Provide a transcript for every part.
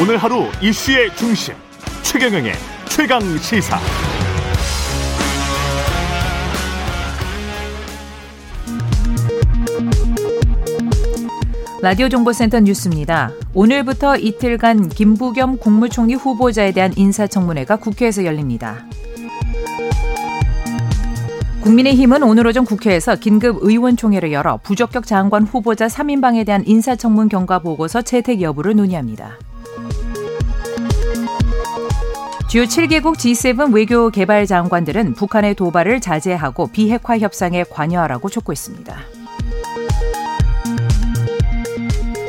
오늘 하루 이슈의 중심 최경영의 최강 시사. 라디오 정보센터 뉴스입니다. 오늘부터 이틀간 김부겸 국무총리 후보자에 대한 인사청문회가 국회에서 열립니다. 국민의힘은 오늘 오전 국회에서 긴급 의원총회를 열어 부적격 장관 후보자 3인방에 대한 인사청문 경과 보고서 채택 여부를 논의합니다. 주요 7개국 G7 외교 개발 장관들은 북한의 도발을 자제하고 비핵화 협상에 관여하라고 촉구했습니다.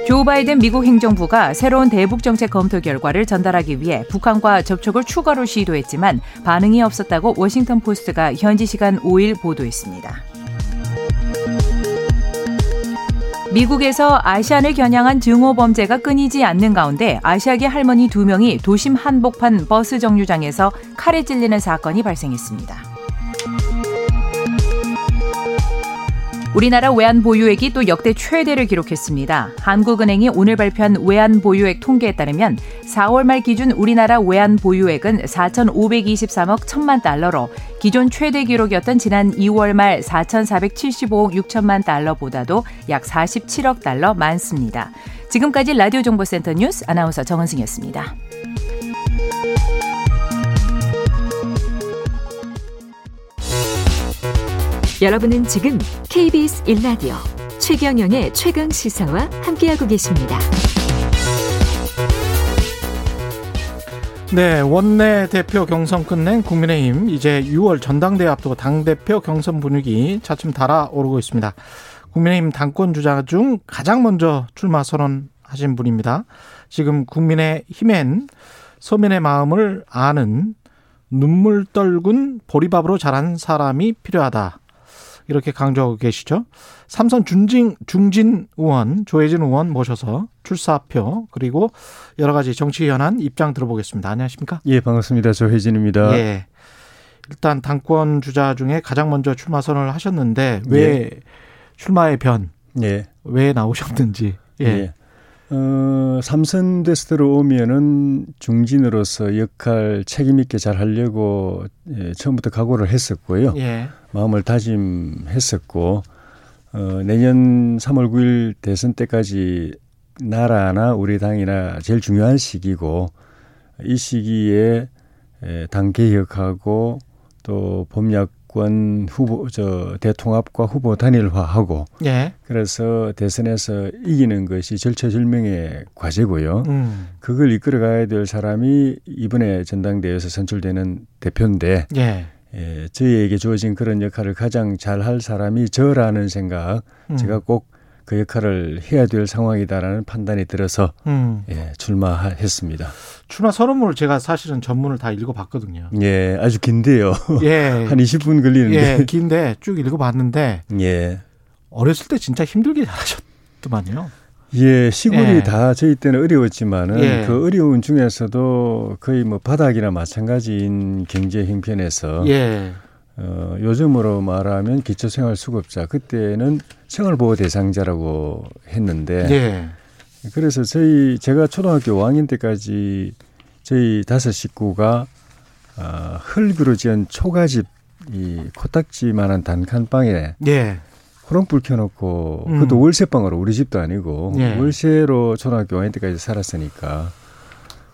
조 바이든 미국 행정부가 새로운 대북 정책 검토 결과를 전달하기 위해 북한과 접촉을 추가로 시도했지만 반응이 없었다고 워싱턴 포스트가 현지 시간 5일 보도했습니다. 미국에서 아시안을 겨냥한 증오 범죄가 끊이지 않는 가운데 아시아계 할머니 두 명이 도심 한복판 버스 정류장에서 칼에 찔리는 사건이 발생했습니다. 우리나라 외환 보유액이 또 역대 최대를 기록했습니다. 한국은행이 오늘 발표한 외환 보유액 통계에 따르면 4월 말 기준 우리나라 외환 보유액은 4,523억 1천만 달러로 기존 최대 기록이었던 지난 2월 말 4,475억 6천만 달러보다도 약 47억 달러 많습니다. 지금까지 라디오 정보센터 뉴스 아나운서 정은승이었습니다. 여러분은 지금 KBS 1라디오 최경영의 최강 시사와 함께하고 계십니다. 네, 원내 대표 경선 끝낸 국민의힘 이제 6월 전당대회 앞두고 당 대표 경선 분위기 차츰 달아오르고 있습니다. 국민의힘 당권 주자 중 가장 먼저 출마 선언하신 분입니다. 지금 국민의힘엔 서민의 마음을 아는 눈물 떨군 보리밥으로 자란 사람이 필요하다. 이렇게 강조하고 계시죠. 삼선 중진, 중진 의원, 조혜진 의원 모셔서 출사표 그리고 여러 가지 정치 현안 입장 들어보겠습니다. 안녕하십니까? 예, 반갑습니다. 조혜진입니다. 예. 일단 당권 주자 중에 가장 먼저 출마 선언을 하셨는데 왜 예. 출마의 변? 예. 왜 나오셨는지. 예. 예. 어, 삼선 대스 들어오면은 중진으로서 역할 책임 있게 잘 하려고 예, 처음부터 각오를 했었고요. 예. 마음을 다짐했었고 어, 내년 3월 9일 대선 때까지 나라나 우리 당이나 제일 중요한 시기고 이 시기에 에, 당 개혁하고 또 범약 정권 후보 저 대통합과 후보 단일화하고 예. 그래서 대선에서 이기는 것이 절체절명의 과제고요. 음. 그걸 이끌어가야 될 사람이 이번에 전당대회에서 선출되는 대표인데 예. 예, 저희에게 주어진 그런 역할을 가장 잘 할 사람이 저라는 생각 음. 제가 꼭 그 역할을 해야 될 상황이다라는 판단이 들어서 음. 예, 출마했습니다. 출마 선언문을 제가 사실은 전문을 다 읽어봤거든요. 예, 아주 긴데요. 예, 한 20분 걸리는데. 예, 긴데 쭉 읽어봤는데. 예. 어렸을 때 진짜 힘들게 잘하셨더만요. 예, 시골이 예. 다 저희 때는 어려웠지만은 예. 그 어려운 중에서도 거의 뭐 바닥이나 마찬가지인 경제 형편에서 예. 어, 요즘으로 말하면 기초생활수급자 그때는 생활보호 대상자라고 했는데 예. 그래서 저희 제가 초등학교 5학년 때까지 저희 다섯 식구가 어, 흙으로 지은 초가집 이 코딱지만한 단칸방에 예. 호롱불 켜놓고 음. 그것도 월세방으로 우리 집도 아니고 예. 월세로 초등학교 5학년 때까지 살았으니까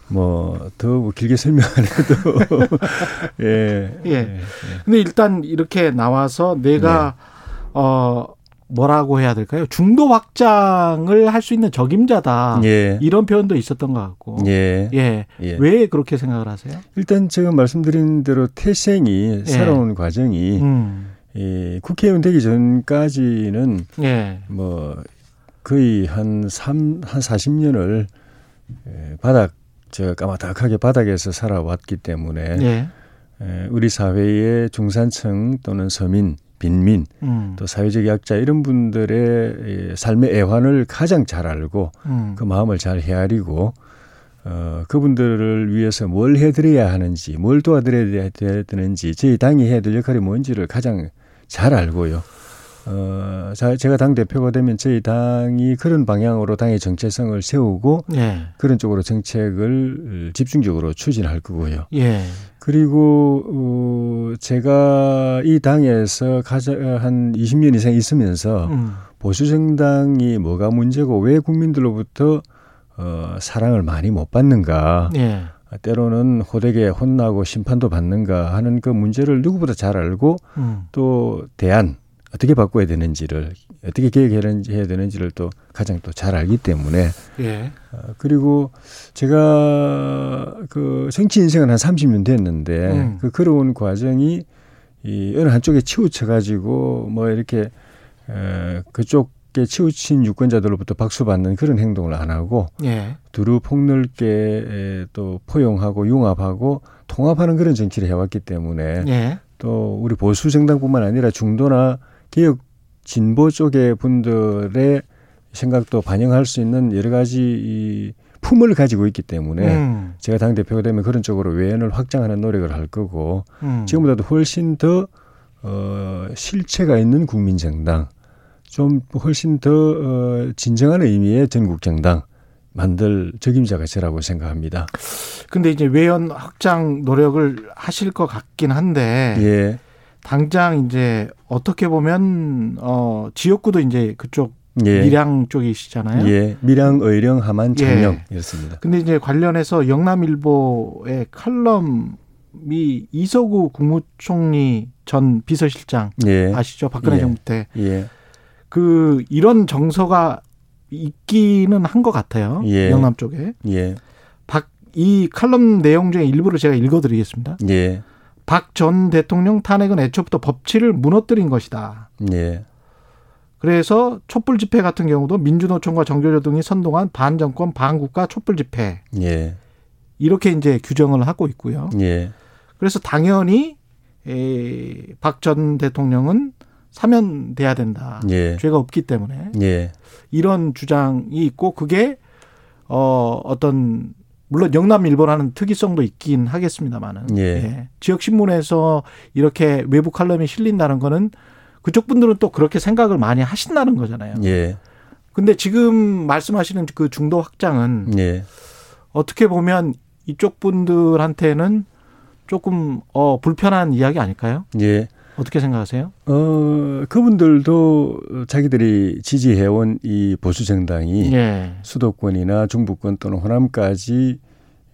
뭐더 뭐 길게 설명 안 해도 예. 예. 예. 근데 일단 이렇게 나와서 내가 네. 어 뭐라고 해야 될까요? 중도 확장을 할 수 있는 적임자다. 예. 이런 표현도 있었던 것 같고. 예. 예. 예. 왜 그렇게 생각을 하세요? 일단 제가 말씀드린 대로 태생이 예. 새로운 과정이 음. 이 국회의원 되기 전까지는 예. 뭐 거의 한 3, 한 40년을 바닥, 제가 까마득하게 바닥에서 살아왔기 때문에 예. 우리 사회의 중산층 또는 서민 빈민 음. 또 사회적 약자 이런 분들의 삶의 애환을 가장 잘 알고 음. 그 마음을 잘 헤아리고 어, 그분들을 위해서 뭘 해드려야 하는지 뭘 도와드려야 되는지 저희 당이 해야 될 역할이 뭔지를 가장 잘 알고요. 어, 제가 당 대표가 되면 저희 당이 그런 방향으로 당의 정체성을 세우고 예. 그런 쪽으로 정책을 집중적으로 추진할 거고요. 예. 그리고 어, 제가 이 당에서 가장 한 20년 이상 있으면서 음. 보수 정당이 뭐가 문제고 왜 국민들로부터 어, 사랑을 많이 못 받는가. 예. 때로는 호되게 혼나고 심판도 받는가 하는 그 문제를 누구보다 잘 알고 음. 또 대안 어떻게 바꿔야 되는지를 어떻게 개혁해야 되는지를 또 가장 또 잘 알기 때문에 예. 어, 그리고 제가 그 정치 인생은 한 30년 됐는데 음. 그 걸어온 과정이 이 어느 한쪽에 치우쳐 가지고 뭐 이렇게 에, 그쪽 에 치우친 유권자들로부터 박수 받는 그런 행동을 안 하고 예. 두루 폭넓게 또 포용하고 융합하고 통합하는 그런 정치를 해왔기 때문에 예. 또 우리 보수 정당뿐만 아니라 중도나 개혁 진보 쪽의 분들의 생각도 반영할 수 있는 여러 가지 이 품을 가지고 있기 때문에 음. 제가 당 대표가 되면 그런 쪽으로 외연을 확장하는 노력을 할 거고 음. 지금보다도 훨씬 더 어, 실체가 있는 국민정당, 좀 훨씬 더 어, 진정한 의미의 전국 정당 만들 적임자가 저라고 생각합니다. 근데 이제 외연 확장 노력을 하실 것 같긴 한데 예. 당장 이제 어떻게 보면 어 지역구도 이제 그쪽 예. 밀양 쪽이시잖아요. 예. 밀양, 의령, 함안, 장령이었습니다. 예. 근데 이제 관련해서 영남일보의 칼럼이 이서구 국무총리 전 비서실장 예. 아시죠? 박근혜 예. 정부 때. 예. 그 이런 정서가 있기는 한 것 같아요. 예. 영남 쪽에. 예. 박 이 칼럼 내용 중에 일부를 제가 읽어드리겠습니다. 예. 박 전 대통령 탄핵은 애초부터 법치를 무너뜨린 것이다. 예. 그래서 촛불 집회 같은 경우도 민주노총과 정교조 등이 선동한 반정권 반국가 촛불 집회. 예. 이렇게 이제 규정을 하고 있고요. 예. 그래서 당연히 박 전 대통령은 사면돼야 된다. 예. 죄가 없기 때문에 예. 이런 주장이 있고 그게 어 어떤 물론 영남일보라는 특이성도 있긴 하겠습니다만은 예. 예. 지역 신문에서 이렇게 외부 칼럼이 실린다는 거는 그쪽 분들은 또 그렇게 생각을 많이 하신다는 거잖아요. 예. 근데 지금 말씀하시는 그 중도 확장은 예. 어떻게 보면 이쪽 분들한테는 조금 어 불편한 이야기 아닐까요? 예. 어떻게 생각하세요? 어, 그분들도 자기들이 지지해온 이 보수 정당이 예. 수도권이나 중부권 또는 호남까지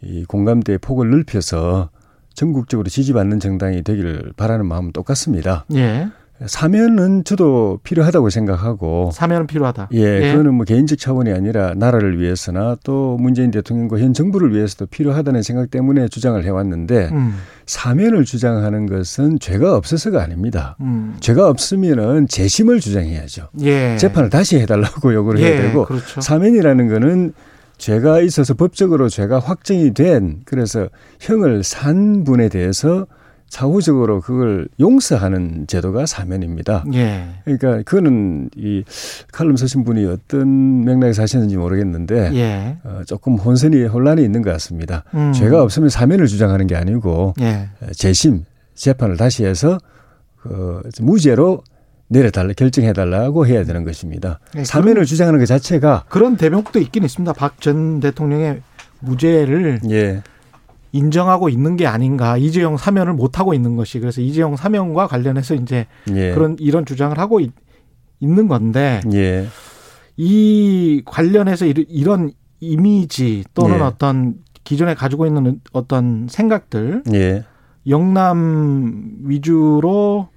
이 공감대의 폭을 넓혀서 전국적으로 지지받는 정당이 되기를 바라는 마음은 똑같습니다. 예. 사면은 저도 필요하다고 생각하고 사면은 필요하다. 예, 예, 그거는 뭐 개인적 차원이 아니라 나라를 위해서나 또 문재인 대통령과 현 정부를 위해서도 필요하다는 생각 때문에 주장을 해왔는데 음. 사면을 주장하는 것은 죄가 없어서가 아닙니다. 음. 죄가 없으면은 재심을 주장해야죠. 예. 재판을 다시 해달라고 요구를 예, 해야 되고 그렇죠. 사면이라는 거는 죄가 있어서 법적으로 죄가 확정이 된 그래서 형을 산 분에 대해서 사후적으로 그걸 용서하는 제도가 사면입니다. 예. 그러니까 그거는 이 칼럼 쓰신 분이 어떤 맥락에서 하셨는지 모르겠는데 예. 어, 조금 혼선이 혼란이 있는 것 같습니다. 음. 죄가 없으면 사면을 주장하는 게 아니고 예. 재심 재판을 다시 해서 그 무죄로 내려달라 결정해달라고 해야 되는 것입니다. 네, 사면을 주장하는 것 자체가 그런 대목도 있긴 있습니다. 박 전 대통령의 무죄를 예. 인정하고 있는 게 아닌가 이재용 사면을 못 하고 있는 것이 그래서 이재용 사면과 관련해서 이제 예. 그런 이런 주장을 하고 있, 는 건데 예. 이 관련해서 이런 이미지 또는 예. 어떤 기존에 가지고 있는 어떤 생각들 예. 영남 위주로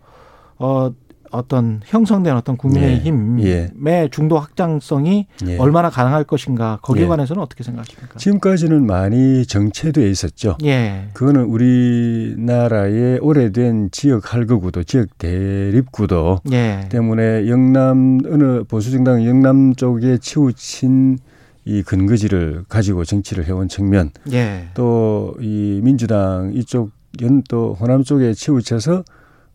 어 어떤 형성된 어떤 국민의힘의 예. 예. 중도 확장성이 예. 얼마나 가능할 것인가 거기에 예. 관해서는 어떻게 생각하십니까? 지금까지는 많이 정체돼 있었죠. 예. 그거는 우리나라의 오래된 지역 할거구도, 지역 대립구도 예. 때문에 영남 어느 보수 정당 영남 쪽에 치우친 이 근거지를 가지고 정치를 해온 측면, 예. 또이 민주당 이쪽 연 또 호남 쪽에 치우쳐서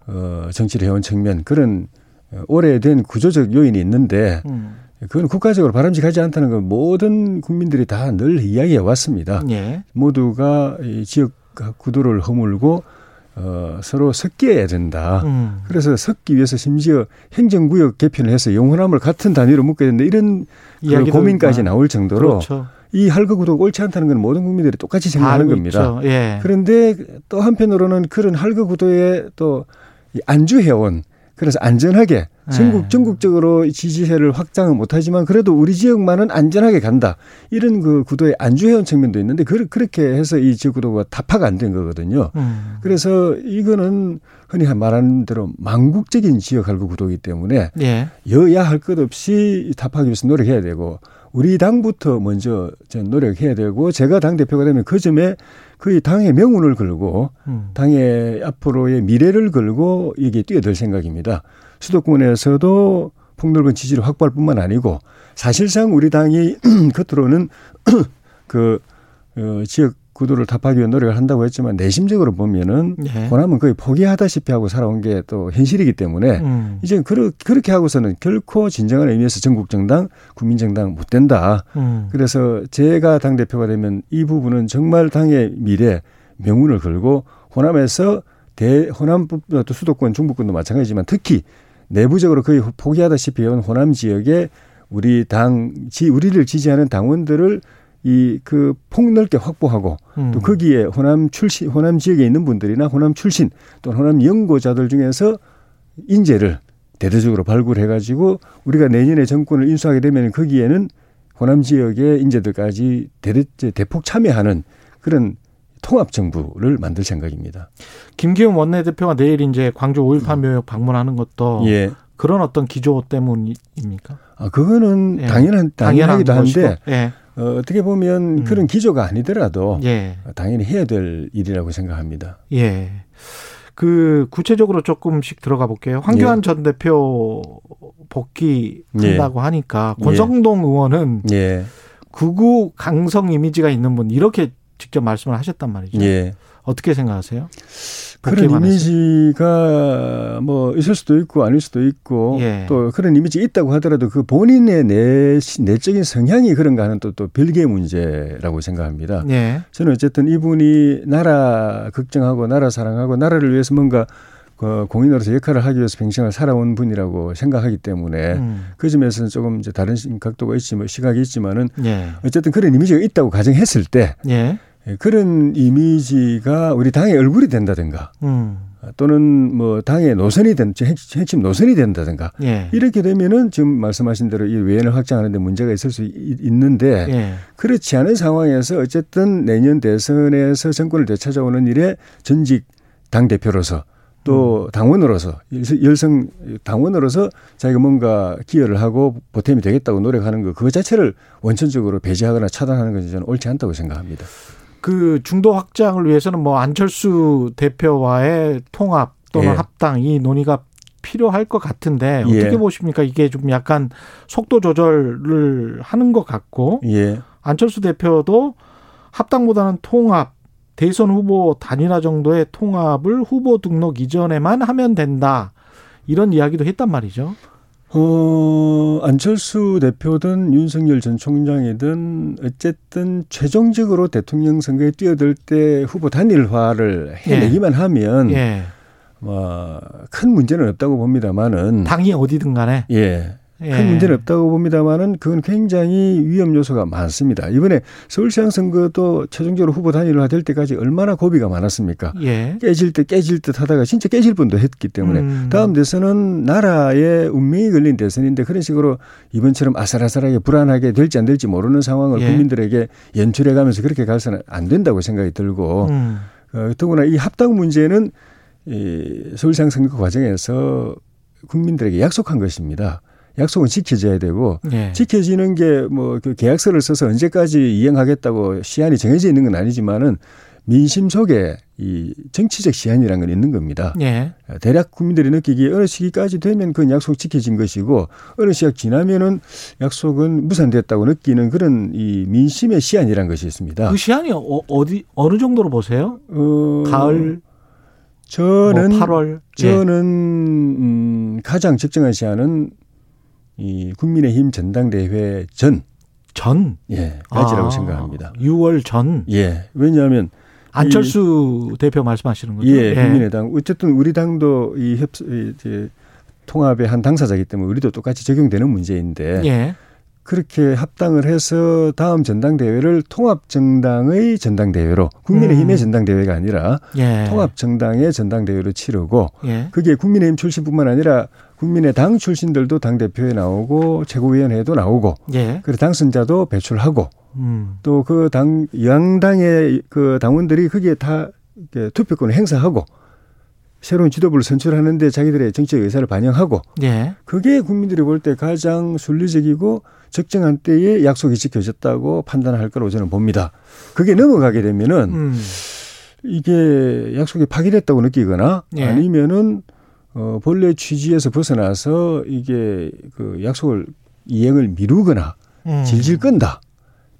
어, 정치를 해온 측면 그런 어, 오래된 구조적 요인이 있는데 음. 그건 국가적으로 바람직하지 않다는 건 모든 국민들이 다 늘 이야기해 왔습니다. 예. 모두가 이 지역 구도를 허물고 어, 서로 섞여야 된다. 음. 그래서 섞기 위해서 심지어 행정구역 개편을 해서 영호남을 같은 단위로 묶어야 된다. 이런 그 고민까지 나올 정도로 그렇죠. 이 할거 구도가 옳지 않다는 건 모든 국민들이 똑같이 생각하는 겁니다. 예. 그런데 또 한편으로는 그런 할거 구도에 또 안주해온 그래서 안전하게 전국 네. 전국적으로 지지세를 확장은 못하지만 그래도 우리 지역만은 안전하게 간다 이런 그 구도에 안주해온 측면도 있는데 그, 그렇게 해서 이 지역 구도가 타파가 안 된 거거든요. 음. 그래서 이거는 흔히 말하는 대로 망국적인 지역 할구 구도이기 때문에 예. 여야 할 것 없이 타파하기 위해서 노력해야 되고 우리 당부터 먼저 노력해야 되고 제가 당 대표가 되면 그 점에 거의 당의 명운을 걸고 음. 당의 앞으로의 미래를 걸고 이게 뛰어들 생각입니다. 수도권에서도 폭넓은 지지를 확보할 뿐만 아니고 사실상 우리 당이 겉으로는 그 어, 지역 구도를 답하기 위해 노력을 한다고 했지만 내심적으로 보면은 네. 호남은 거의 포기하다시피 하고 살아온 게 또 현실이기 때문에 음. 이제 그러, 그렇게 하고서는 결코 진정한 의미에서 전국 정당, 국민 정당 못 된다. 음. 그래서 제가 당 대표가 되면 이 부분은 정말 당의 미래 명운을 걸고 호남에서 대 호남 또 수도권 중부권도 마찬가지지만 특히 내부적으로 거의 포기하다시피 해온 호남 지역에 우리 당, 지, 우리를 지지하는 당원들을 이 그 폭넓게 확보하고 음. 또 거기에 호남 출신 호남 지역에 있는 분들이나 호남 출신 또는 호남 연구자들 중에서 인재를 대대적으로 발굴해 가지고 우리가 내년에 정권을 인수하게 되면 거기에는 호남 지역의 인재들까지 대대, 대폭 참여하는 그런 통합 정부를 만들 생각입니다. 김기현 원내대표가 내일 이제 광주 5.18 묘역 방문하는 것도 예. 그런 어떤 기조 때문입니까? 아, 그거는 예. 당연한 당연하기도 한데 예. 어, 어떻게 보면 음. 그런 기조가 아니더라도 예. 당연히 해야 될 일이라고 생각합니다. 예. 그 구체적으로 조금씩 들어가 볼게요. 황교안 예. 전 대표 복귀한다고 예. 하니까 예. 권성동 의원은 예. 구구 강성 이미지가 있는 분 이렇게 직접 말씀을 하셨단 말이죠. 예. 어떻게 생각하세요? 그런 이미지가 뭐 있을 수도 있고 아닐 수도 있고 예. 또 그런 이미지 있다고 하더라도 그 본인의 내, 내적인 성향이 그런가 하는 또, 또 별개의 문제라고 생각합니다. 예. 저는 어쨌든 이분이 나라 걱정하고 나라 사랑하고 나라를 위해서 뭔가 그 공인으로서 역할을 하기 위해서 평생을 살아온 분이라고 생각하기 때문에 음. 그 점에서는 조금 이제 다른 각도가 있지만 시각이 있지만은 예. 어쨌든 그런 이미지가 있다고 가정했을 때 예. 예, 그런 이미지가 우리 당의 얼굴이 된다든가 음. 또는 뭐 당의 노선이 된 핵심 노선이 된다든가 예. 이렇게 되면은 지금 말씀하신 대로 이 외연을 확장하는데 문제가 있을 수 있는데 예. 그렇지 않은 상황에서 어쨌든 내년 대선에서 정권을 되찾아오는 일에 전직 당 대표로서 또 음. 당원으로서 열성 당원으로서 자기가 뭔가 기여를 하고 보탬이 되겠다고 노력하는 거 그거 자체를 원천적으로 배제하거나 차단하는 것이 저는 옳지 않다고 생각합니다. 그 중도 확장을 위해서는 뭐 안철수 대표와의 통합 또는 예. 합당 이 논의가 필요할 것 같은데 예. 어떻게 예. 보십니까? 이게 좀 약간 속도 조절을 하는 것 같고 예. 안철수 대표도 합당보다는 통합 대선 후보 단일화 정도의 통합을 후보 등록 이전에만 하면 된다 이런 이야기도 했단 말이죠. 어, 안철수 대표든 윤석열 전 총장이든 어쨌든 최종적으로 대통령 선거에 뛰어들 때 후보 단일화를 해내기만 예. 하면 예. 뭐큰 문제는 없다고 봅니다만은 당이 어디든 간에 예. 예. 큰 문제는 없다고 봅니다만은 그건 굉장히 위험 요소가 많습니다. 이번에 서울시장 선거도 최종적으로 후보 단일화 될 때까지 얼마나 고비가 많았습니까? 예. 깨질 때 깨질 듯 하다가 진짜 깨질 뻔도 했기 때문에 음. 다음 대선은 나라의 운명이 걸린 대선인데 그런 식으로 이번처럼 아슬아슬하게 불안하게 될지 안 될지 모르는 상황을 예. 국민들에게 연출해 가면서 그렇게 가서는 안 된다고 생각이 들고 음. 어, 더구나 이 합당 문제는 이 서울시장 선거 과정에서 국민들에게 약속한 것입니다. 약속은 지켜져야 되고 네. 지켜지는 게 뭐 그 계약서를 써서 언제까지 이행하겠다고 시한이 정해져 있는 건 아니지만은 민심 속에 이 정치적 시한이라는 건 있는 겁니다. 네. 대략 국민들이 느끼기에 어느 시기까지 되면 그 약속 지켜진 것이고 어느 시각 지나면은 약속은 무산됐다고 느끼는 그런 이 민심의 시한이라는 것이 있습니다. 그 시한이 어, 디 어느 정도로 보세요? 어, 가을 저는 뭐 8월 저는 예. 음, 가장 적정한 시한은 이 국민의힘 전당대회 전. 전? 예, 까지라고 아, 생각합니다. 6월 전? 예. 왜냐하면 안철수 대표 말씀하시는 거죠? 예, 예, 국민의당. 어쨌든 우리 당도 이 협, 이제 통합의 한 당사자이기 때문에 우리도 똑같이 적용되는 문제인데 예. 그렇게 합당을 해서 다음 전당대회를 통합정당의 전당대회로 국민의힘의 음. 전당대회가 아니라 예. 통합정당의 전당대회로 치르고 예. 그게 국민의힘 출신뿐만 아니라 국민의당 출신들도 당 대표에 나오고 최고위원회에도 나오고 예. 그리고 당선자도 배출하고 음. 또그 당 양당의 그 당원들이 거기에 다 투표권을 행사하고 새로운 지도부를 선출하는데 자기들의 정치적 의사를 반영하고 예. 그게 국민들이 볼 때 가장 순리적이고 적정한 때에 약속이 지켜졌다고 판단할 거라고 저는 봅니다. 그게 넘어가게 되면은 음. 이게 약속이 파기됐다고 느끼거나 예. 아니면은 어 본래 취지에서 벗어나서 이게 그 약속을 이행을 미루거나 음. 질질 끈다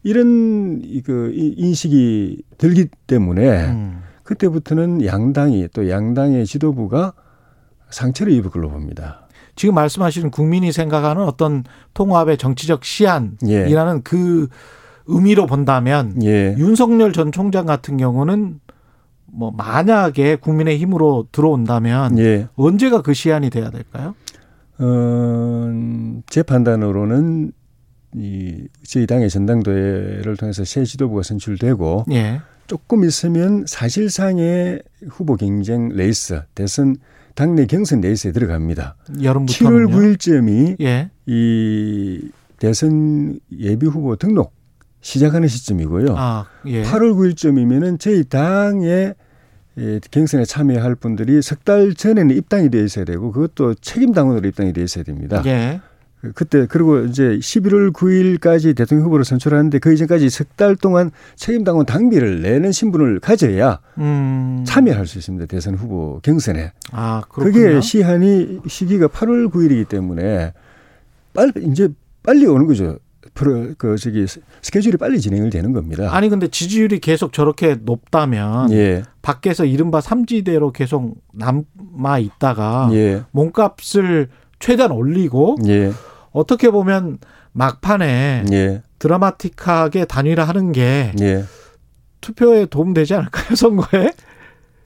이런 그 인식이 들기 때문에. 음. 그때부터는 양당이 또 양당의 지도부가 상처를 입을 걸로 봅니다. 지금 말씀하시는 국민이 생각하는 어떤 통합의 정치적 시안이라는 예. 그 의미로 본다면 예. 윤석열 전 총장 같은 경우는 뭐 만약에 국민의 힘으로 들어온다면 예. 언제가 그 시안이 돼야 될까요? 어, 제 판단으로는 이 저희 당의 전당대회를 통해서 새 지도부가 선출되고 예. 조금 있으면 사실상의 후보 경쟁 레이스 대선 당내 경선 레이스에 들어갑니다. 여름부터 7월 9일쯤이 예. 이 대선 예비 후보 등록 시작하는 시점이고요. 아, 예. 8월 9일쯤이면은 저희 당의 경선에 참여할 분들이 석 달 전에는 입당이 되어 있어야 되고 그것도 책임 당원으로 입당이 되어 있어야 됩니다. 예. 그때 그리고 이제 11월 9일까지 대통령 후보를 선출하는데 그 이전까지 석 달 동안 책임당원 당비를 내는 신분을 가져야 음. 참여할 수 있습니다. 대선 후보 경선에. 아, 그렇군요. 그게 시한이 시기가 8월 9일이기 때문에 빨리 이제 빨리 오는 거죠. 프로 그 저기 스케줄이 빨리 진행을 되는 겁니다. 아니 근데 지지율이 계속 저렇게 높다면 예. 밖에서 이른바 삼지대로 계속 남아 있다가 예. 몸값을 최대한 올리고 예. 어떻게 보면 막판에 예. 드라마틱하게 단일화하는 게 예. 투표에 도움되지 않을까요 선거에?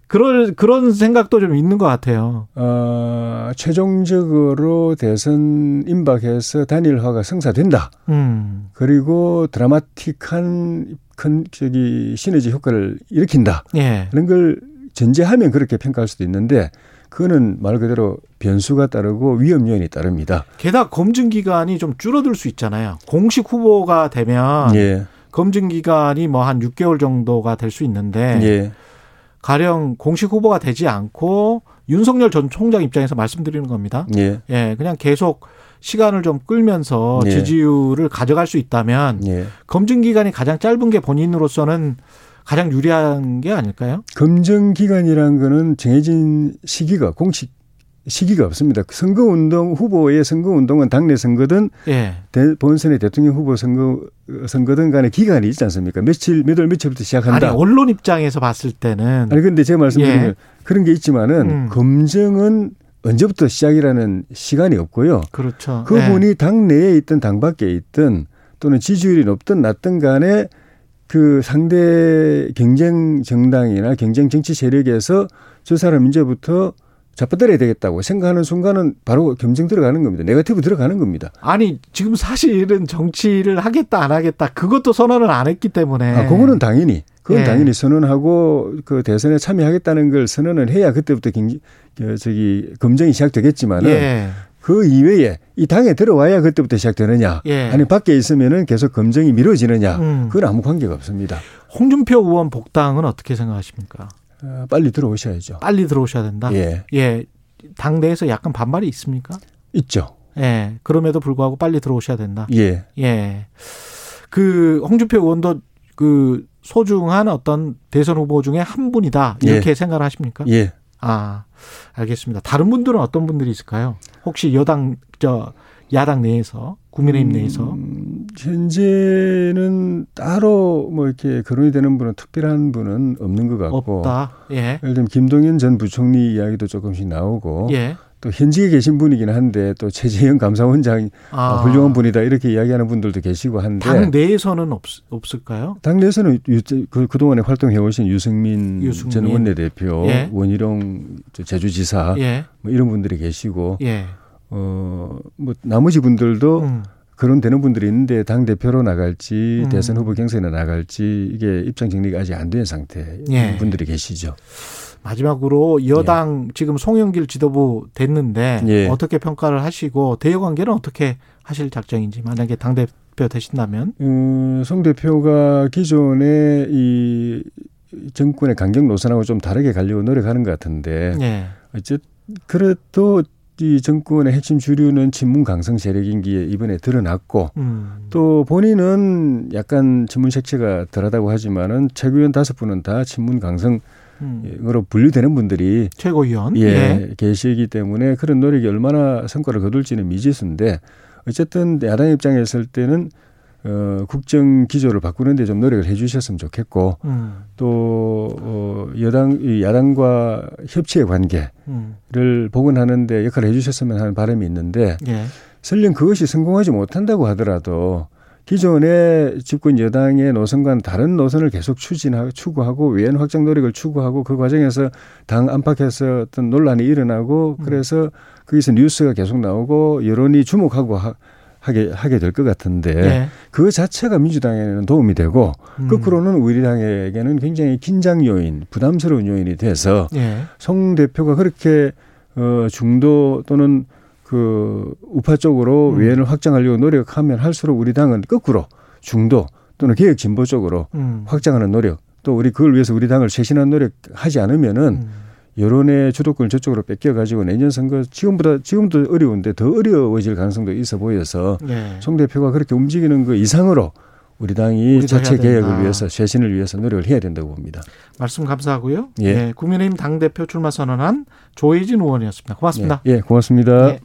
그런 그런 생각도 좀 있는 것 같아요. 어, 최종적으로 대선 임박해서 단일화가 성사된다. 음. 그리고 드라마틱한 큰 저기 시너지 효과를 일으킨다. 예. 그런 걸 전제하면 그렇게 평가할 수도 있는데 그거는 말 그대로 변수가 따르고 위험 요인이 따릅니다. 게다가 검증 기간이 좀 줄어들 수 있잖아요. 공식 후보가 되면 예. 검증 기간이 뭐 한 6개월 정도가 될 수 있는데 예. 가령 공식 후보가 되지 않고 윤석열 전 총장 입장에서 말씀드리는 겁니다. 예. 예 그냥 계속 시간을 좀 끌면서 예. 지지율을 가져갈 수 있다면 예. 검증 기간이 가장 짧은 게 본인으로서는 가장 유리한 게 아닐까요? 검증 기간이라는 거는 정해진 시기가 공식 시기가 없습니다. 선거 운동 후보의 선거 운동은 당내 선거든 예. 본선의 대통령 후보 선거 선거든 간에 기간이 있지 않습니까? 며칠 몇 월 며칠부터 시작한다. 아니 언론 입장에서 봤을 때는 아니 근데 제가 말씀드리면 예. 그런 게 있지만은 음. 검증은 언제부터 시작이라는 시간이 없고요. 그렇죠. 그분이 예. 당내에 있든 당 밖에 있든 또는 지지율이 높든 낮든 간에 그 상대 경쟁 정당이나 경쟁 정치 세력에서 저 사람 이제부터 잡아들여야 되겠다고 생각하는 순간은 바로 겸증 들어가는 겁니다. 네거티브 들어가는 겁니다. 아니 지금 사실은 정치를 하겠다 안 하겠다 그것도 선언을 안 했기 때문에. 아 그거는 당연히 그건 예. 당연히 선언하고 그 대선에 참여하겠다는 걸 선언을 해야 그때부터 경기 저기 검증이 시작되겠지만은 예. 그 이외에 이 당에 들어와야 그때부터 시작되느냐 예. 아니 밖에 있으면은 계속 검증이 미뤄지느냐 음. 그건 아무 관계가 없습니다. 홍준표 의원 복당은 어떻게 생각하십니까? 어, 빨리 들어오셔야죠. 빨리 들어오셔야 된다. 예. 예. 당 내에서 약간 반발이 있습니까? 있죠. 예. 그럼에도 불구하고 빨리 들어오셔야 된다. 예. 예. 그 홍준표 의원도 그 소중한 어떤 대선 후보 중에 한 분이다 이렇게 예. 생각을 하십니까? 예. 아, 알겠습니다. 다른 분들은 어떤 분들이 있을까요? 혹시 여당 저 야당 내에서 국민의힘 내에서 음, 현재는 따로 뭐 이렇게 거론이 되는 분은 특별한 분은 없는 것 같고 없다. 예. 예를 들면 김동연 전 부총리 이야기도 조금씩 나오고 예. 또 현직에 계신 분이긴 한데 또 최재형 감사원장 아. 훌륭한 분이다 이렇게 이야기하는 분들도 계시고 한데 당 내에서는 없, 없을까요? 당 내에서는 유, 그, 그동안에 활동해 오신 유승민, 유승민, 전 원내대표, 예. 원희룡 제주지사 예. 뭐 이런 분들이 계시고 예. 어뭐 나머지 분들도 음. 그런 되는 분들이 있는데 당 대표로 나갈지 음. 대선 후보 경선에 나갈지 이게 입장 정리가 아직 안 된 상태 예. 분들이 계시죠. 마지막으로 여당 예. 지금 송영길 지도부 됐는데 예. 어떻게 평가를 하시고 대여 관계는 어떻게 하실 작정인지 만약에 당 대표 되신다면 음, 송 대표가 기존에 이 정권의 강경 노선하고 좀 다르게 가려고 노력하는 것 같은데 예. 어쨌 그래도 이 정권의 핵심 주류는 친문 강성 세력인 게 이번에 드러났고 음. 또 본인은 약간 친문 색채가 덜하다고 하지만은 최고위원 다섯 분은 다 친문 강성 으로 분류되는 분들이 최고위원 예, 예, 계시기 때문에 그런 노력이 얼마나 성과를 거둘지는 미지수인데 어쨌든 야당 입장에 있을 때는 어, 국정 기조를 바꾸는데 좀 노력을 해 주셨으면 좋겠고, 음. 또, 어, 여당, 이 야당과 협치의 관계를 음. 복원하는데 역할을 해 주셨으면 하는 바람이 있는데, 예. 설령 그것이 성공하지 못한다고 하더라도 기존의 집권 여당의 노선과는 다른 노선을 계속 추진하고 추구하고 외연 확장 노력을 추구하고 그 과정에서 당 안팎에서 어떤 논란이 일어나고 음. 그래서 거기서 뉴스가 계속 나오고 여론이 주목하고 하, 하게 하게 될 것 같은데 네. 그 자체가 민주당에는 도움이 되고 음. 거꾸로는 우리당에게는 굉장히 긴장 요인, 부담스러운 요인이 돼서 네. 송 대표가 그렇게 어 중도 또는 그 우파 쪽으로 음. 외연을 확장하려고 노력하면 할수록 우리 당은 거꾸로 중도 또는 개혁 진보 쪽으로 음. 확장하는 노력 또 우리 그걸 위해서 우리 당을 쇄신한 노력 하지 않으면은 음. 여론의 주도권을 저쪽으로 뺏겨 가지고 내년 선거 지금보다 지금도 어려운데 더 어려워질 가능성도 있어 보여서 네. 송 대표가 그렇게 움직이는 그 이상으로 우리 당이 우리 자체 개혁을 위해서 쇄신을 위해서 노력을 해야 된다고 봅니다. 말씀 감사하고요. 예. 네, 국민의힘 당 대표 출마 선언한 조혜진 의원이었습니다. 고맙습니다. 예, 예 고맙습니다. 예.